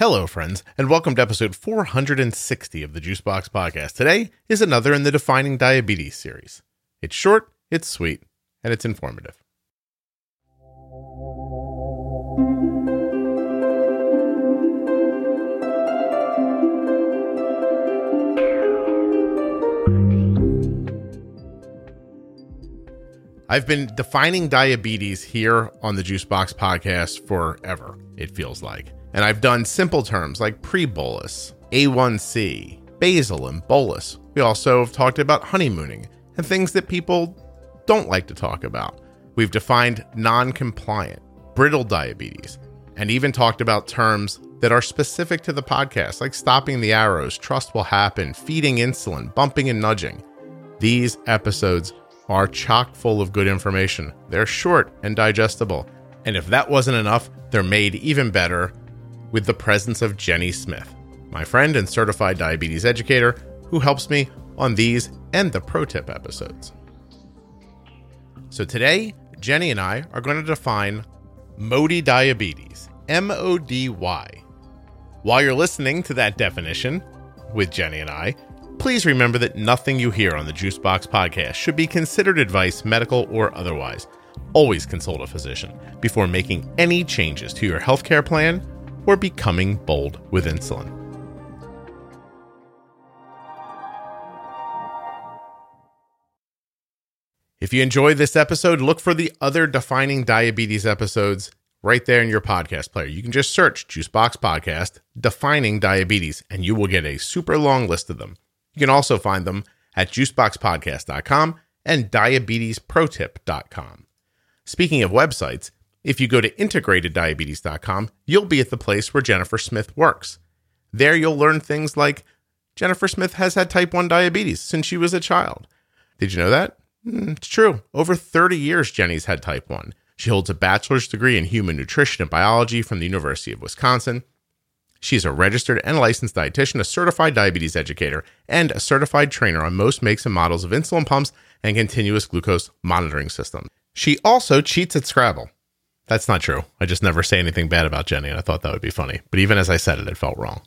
Hello, friends, and welcome to episode 460 of the Juicebox Podcast. Today is another in the Defining Diabetes series. It's short, it's sweet, and it's informative. I've been defining diabetes here on the Juicebox Podcast forever, it feels like. And I've done simple terms like pre bolus, A1C, basal, and bolus. We also have talked about honeymooning and things that people don't like to talk about. We've defined non compliant, brittle diabetes, and even talked about terms that are specific to the podcast, like stopping the arrows, trust will happen, feeding insulin, bumping and nudging. These episodes are chock full of good information. They're short and digestible. And if that wasn't enough, they're made even better with the presence of Jenny Smith, my friend and certified diabetes educator who helps me on these and the pro tip episodes. So today, Jenny and I are going to define MODY diabetes, M O D Y. While you're listening to that definition with Jenny and I, please remember that nothing you hear on the Juicebox podcast should be considered advice, medical or otherwise. Always consult a physician before making any changes to your healthcare plan or becoming bold with insulin. If you enjoyed this episode, look for the other defining diabetes episodes right there in your podcast player. You can just search Juicebox Podcast Defining Diabetes, and you will get a super long list of them. You can also find them at juiceboxpodcast.com and diabetesprotip.com. Speaking of websites, if you go to integrateddiabetes.com, you'll be at the place where Jennifer Smith works. There you'll learn things like Jennifer Smith has had type 1 diabetes since she was a child. Did you know that? Mm, it's true. Over 30 years, Jenny's had type 1. She holds a bachelor's degree in human nutrition and biology from the University of Wisconsin. She's a registered and licensed dietitian, a certified diabetes educator, and a certified trainer on most makes and models of insulin pumps and continuous glucose monitoring systems. She also cheats at Scrabble. That's not true. I just never say anything bad about Jenny, and I thought that would be funny. But even as I said it, it felt wrong.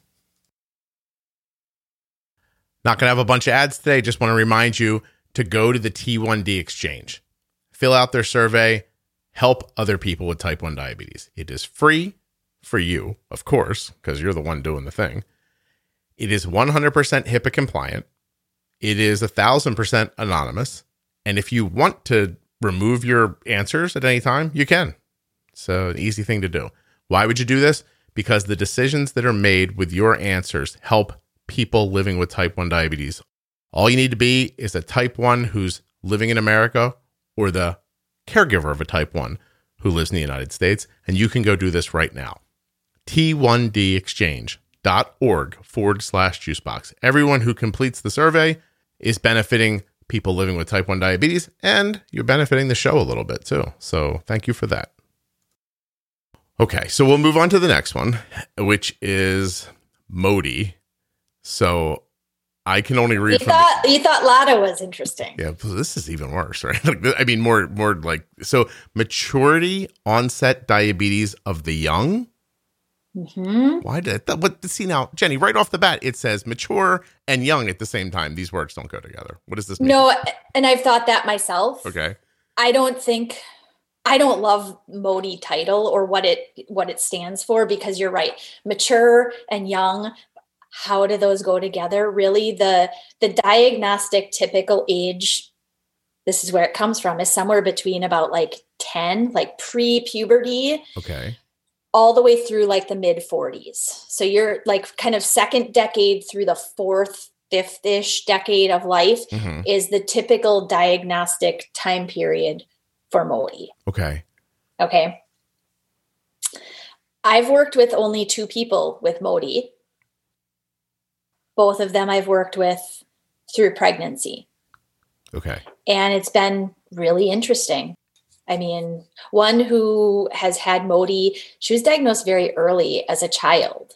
Not going to have a bunch of ads today. Just want to remind you to go to the T1D exchange, fill out their survey, help other people with type 1 diabetes. It is free for you, of course, because you're the one doing the thing. It is 100% HIPAA compliant. It is 1000% anonymous. And if you want to remove your answers at any time, you can. So, an easy thing to do. Why would you do this? Because the decisions that are made with your answers help people living with type 1 diabetes. All you need to be is a type 1 who's living in America or the caregiver of a type 1 who lives in the United States, and you can go do this right now. T1dexchange.org forward slash juicebox. Everyone who completes the survey is benefiting people living with type 1 diabetes, and you're benefiting the show a little bit too. So, thank you for that. Okay, so we'll move on to the next one, which is MODY. So I can only read. You thought the, you thought LADA was interesting. Yeah, this is even worse, right? I mean, more more like so maturity onset diabetes of the young. Mm-hmm. Why did that? What see now, Jenny? Right off the bat, it says mature and young at the same time. These words don't go together. What does this mean? No, and I've thought that myself. Okay. I don't think I don't love MODY title or what it what it stands for because you're right. Mature and young, how do those go together? Really the the diagnostic typical age this is where it comes from is somewhere between about like 10 like pre-puberty. Okay. All the way through like the mid 40s. So you're like kind of second decade through the fourth fifth-ish decade of life mm-hmm. is the typical diagnostic time period for MODY. Okay. Okay. I've worked with only two people with MODY. Both of them I've worked with through pregnancy. Okay. And it's been really interesting. I mean, one who has had MODY, she was diagnosed very early as a child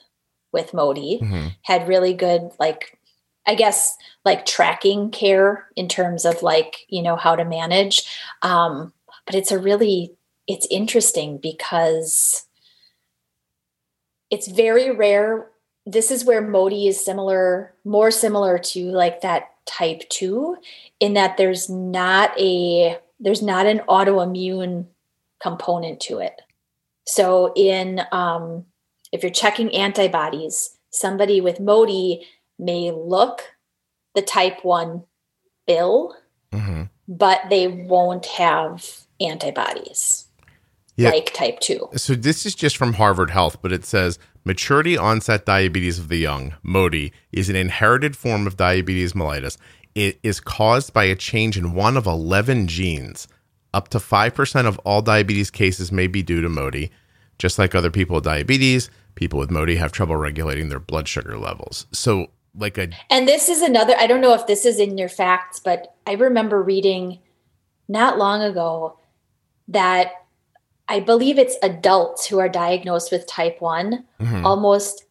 with MODY, mm-hmm. had really good, like, I guess, like tracking care in terms of like, you know, how to manage. Um, but it's a really it's interesting because it's very rare. This is where MODY is similar, more similar to like that type 2 in that there's not a there's not an autoimmune component to it. So in um, if you're checking antibodies, somebody with MODY may look the type 1 bill, mm-hmm. but they won't have antibodies yeah. like type 2. So this is just from Harvard Health, but it says maturity onset diabetes of the young, MODY, is an inherited form of diabetes mellitus. It is caused by a change in one of 11 genes. Up to 5% of all diabetes cases may be due to MODY. Just like other people with diabetes, people with MODY have trouble regulating their blood sugar levels. So, like a. And this is another, I don't know if this is in your facts, but I remember reading not long ago that I believe it's adults who are diagnosed with type one. Mm-hmm. Almost,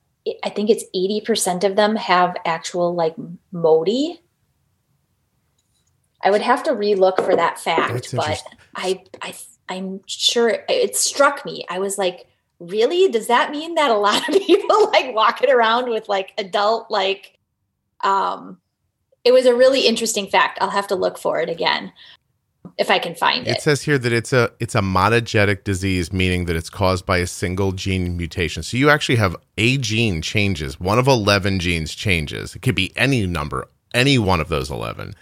I think it's 80% of them have actual like MODY. I would have to relook for that fact, but I, I, I'm sure it struck me. I was like, really? Does that mean that a lot of people like walking around with like adult, like, um, it was a really interesting fact. I'll have to look for it again if I can find it. It says here that it's a it's a monogenic disease, meaning that it's caused by a single gene mutation. So you actually have a gene changes. One of eleven genes changes. It could be any number, any one of those eleven.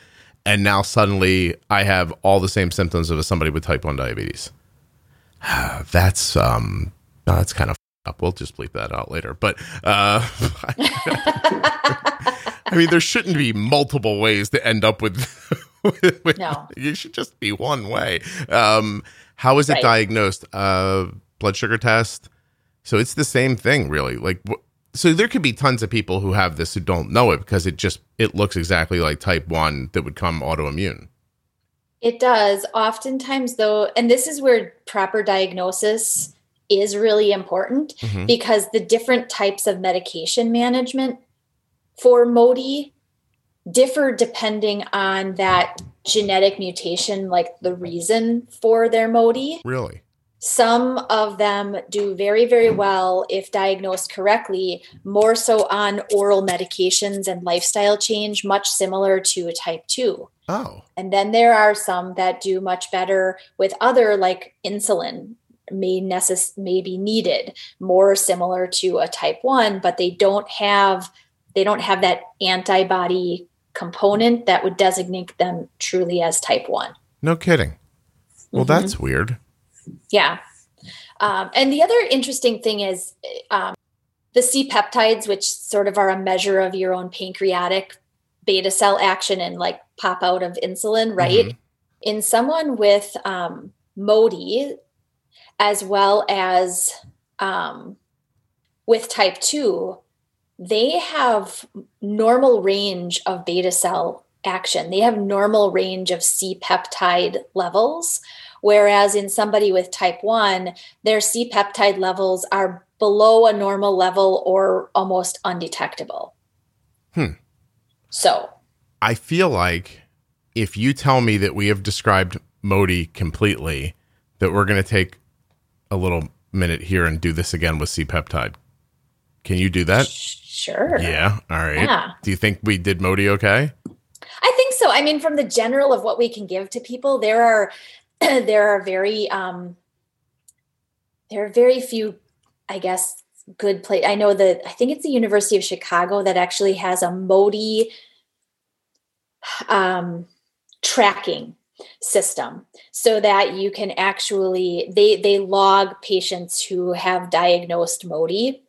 And now suddenly I have all the same symptoms of somebody with type one diabetes. that's um that's kind of up. We'll just bleep that out later. But uh I mean there shouldn't be multiple ways to end up with no. You should just be one way. Um, how is it right. diagnosed? Uh, blood sugar test. So it's the same thing, really. Like, so there could be tons of people who have this who don't know it because it just it looks exactly like type one that would come autoimmune. It does. Oftentimes, though, and this is where proper diagnosis is really important mm-hmm. because the different types of medication management for MODY differ depending on that genetic mutation, like the reason for their MODY. Really? Some of them do very, very well if diagnosed correctly, more so on oral medications and lifestyle change, much similar to a type 2. Oh. And then there are some that do much better with other, like insulin, may necess- may be needed more similar to a type 1 but they don't have they don't have that antibody component that would designate them truly as type 1. No kidding. Well, mm-hmm. that's weird. Yeah. Um, and the other interesting thing is um, the C peptides, which sort of are a measure of your own pancreatic beta cell action and like pop out of insulin, right? Mm-hmm. In someone with um, MODY, as well as um, with type 2, they have normal range of beta cell action. They have normal range of C peptide levels. Whereas in somebody with type 1, their C peptide levels are below a normal level or almost undetectable. Hmm. So I feel like if you tell me that we have described MODY completely, that we're going to take a little minute here and do this again with C peptide. Can you do that? Sure. Yeah. All right. Yeah. Do you think we did MODY okay? I think so. I mean, from the general of what we can give to people, there are there are very um there are very few, I guess, good place. I know that I think it's the University of Chicago that actually has a MODY um tracking system so that you can actually they they log patients who have diagnosed MODY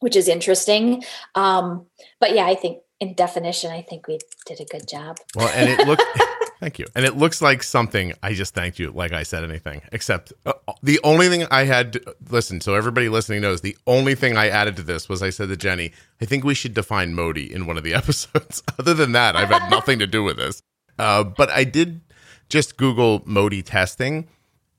which is interesting. Um, but yeah, I think in definition, I think we did a good job. Well, and it looked. thank you. And it looks like something. I just thanked you, like I said anything, except uh, the only thing I had. To, listen, so everybody listening knows the only thing I added to this was I said to Jenny, I think we should define MODY in one of the episodes. Other than that, I've had nothing to do with this. Uh, but I did just Google MODY testing.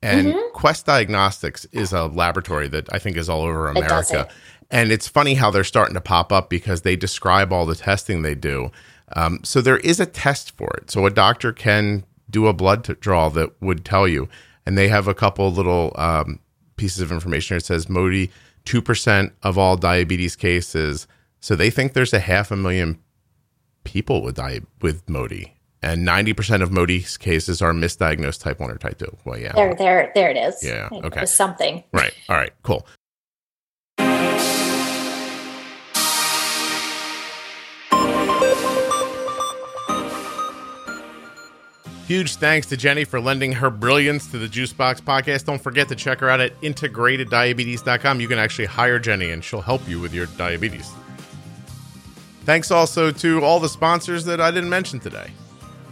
And mm-hmm. Quest Diagnostics is a laboratory that I think is all over America. And it's funny how they're starting to pop up because they describe all the testing they do. Um, so there is a test for it. So a doctor can do a blood draw that would tell you. And they have a couple little um, pieces of information. It says MODY 2% of all diabetes cases. So they think there's a half a million people with di- with MODY. And 90% of MODY's cases are misdiagnosed type 1 or type 2. Well, yeah. There, there, there it is. Yeah, It okay. something. Right. All right. Cool. Huge thanks to Jenny for lending her brilliance to the Juicebox podcast. Don't forget to check her out at integrateddiabetes.com. You can actually hire Jenny and she'll help you with your diabetes. Thanks also to all the sponsors that I didn't mention today.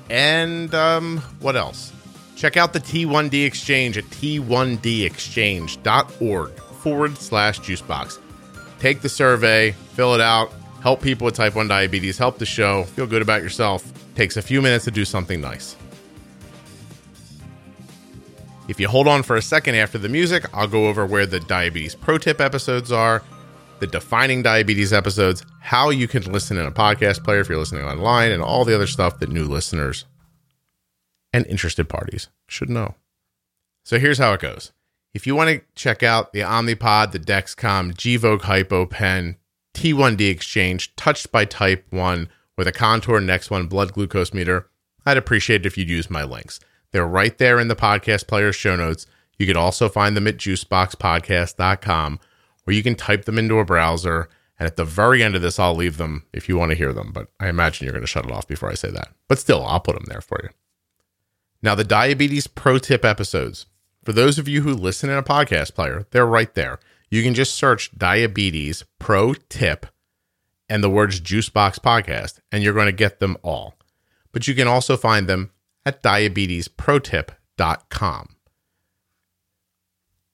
And um, what else? Check out the T1D Exchange at t1dexchange.org forward slash juicebox. Take the survey, fill it out, help people with type 1 diabetes, help the show, feel good about yourself. Takes a few minutes to do something nice. If you hold on for a second after the music, I'll go over where the diabetes pro tip episodes are, the defining diabetes episodes, how you can listen in a podcast player if you're listening online, and all the other stuff that new listeners and interested parties should know. So here's how it goes. If you want to check out the Omnipod, the Dexcom, Gvoke Hypo Pen, T1D Exchange, touched by Type 1 with a Contour Next One blood glucose meter, I'd appreciate it if you'd use my links. They're right there in the podcast player show notes. You can also find them at juiceboxpodcast.com or you can type them into a browser. And at the very end of this, I'll leave them if you want to hear them. But I imagine you're going to shut it off before I say that. But still, I'll put them there for you. Now, the diabetes pro tip episodes, for those of you who listen in a podcast player, they're right there. You can just search diabetes pro tip and the words Juicebox podcast, and you're going to get them all. But you can also find them at diabetesprotip.com.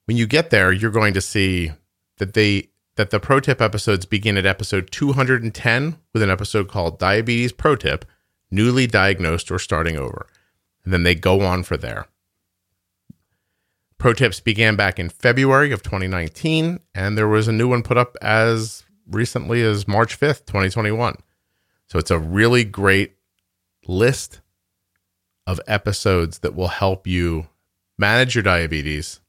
When you get there, you're going to see that they that the pro tip episodes begin at episode 210 with an episode called Diabetes Pro Tip, newly diagnosed or starting over. And then they go on for there. Pro tips began back in February of 2019, and there was a new one put up as recently as March 5th, 2021. So it's a really great list of episodes that will help you manage your diabetes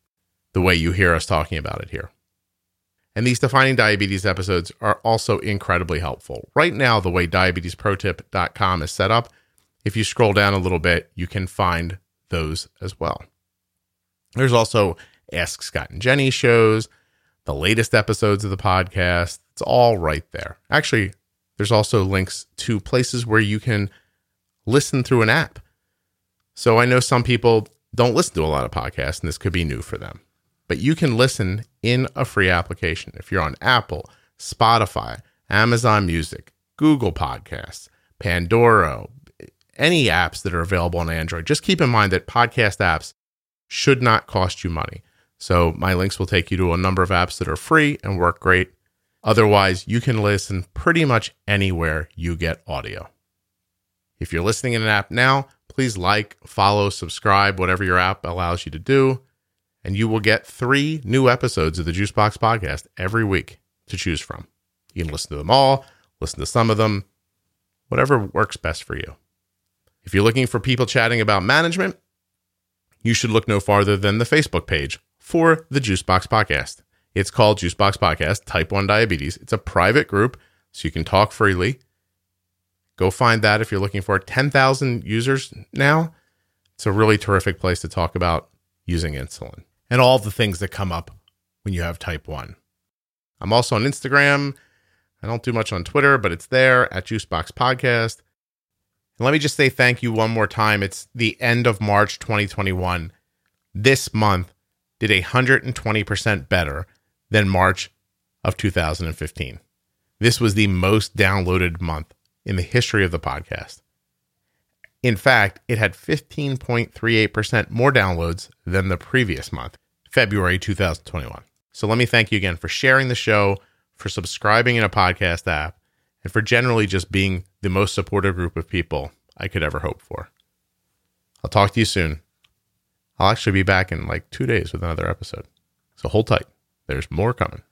the way you hear us talking about it here. And these defining diabetes episodes are also incredibly helpful. Right now, the way diabetesprotip.com is set up, if you scroll down a little bit, you can find those as well. There's also Ask Scott and Jenny shows, the latest episodes of the podcast. It's all right there. Actually, there's also links to places where you can listen through an app. So I know some people don't listen to a lot of podcasts, and this could be new for them. But you can listen in a free application. If you're on Apple, Spotify, Amazon Music, Google Podcasts, Pandora, any apps that are available on Android, just keep in mind that podcast apps should not cost you money. So my links will take you to a number of apps that are free and work great. Otherwise, you can listen pretty much anywhere you get audio. If you're listening in an app now, please like, follow, subscribe, whatever your app allows you to do, and you will get three new episodes of the Juicebox podcast every week to choose from. You can listen to them all, listen to some of them, whatever works best for you. If you're looking for people chatting about management, you should look no farther than the Facebook page for the Juicebox podcast. It's called Juicebox Podcast Type 1 Diabetes. It's a private group, so you can talk freely. Go find that if you're looking for it. 10,000 users now. It's a really terrific place to talk about using insulin and all the things that come up when you have type 1. I'm also on Instagram. I don't do much on Twitter, but it's there at Juicebox Podcast. And let me just say thank you one more time. It's the end of March 2021. This month did 120% better than March of 2015. This was the most downloaded month in the history of the podcast. In fact, it had 15.38% more downloads than the previous month, February 2021. So let me thank you again for sharing the show, for subscribing in a podcast app, and for generally just being the most supportive group of people I could ever hope for. I'll talk to you soon. I'll actually be back in like two days with another episode. So hold tight. There's more coming.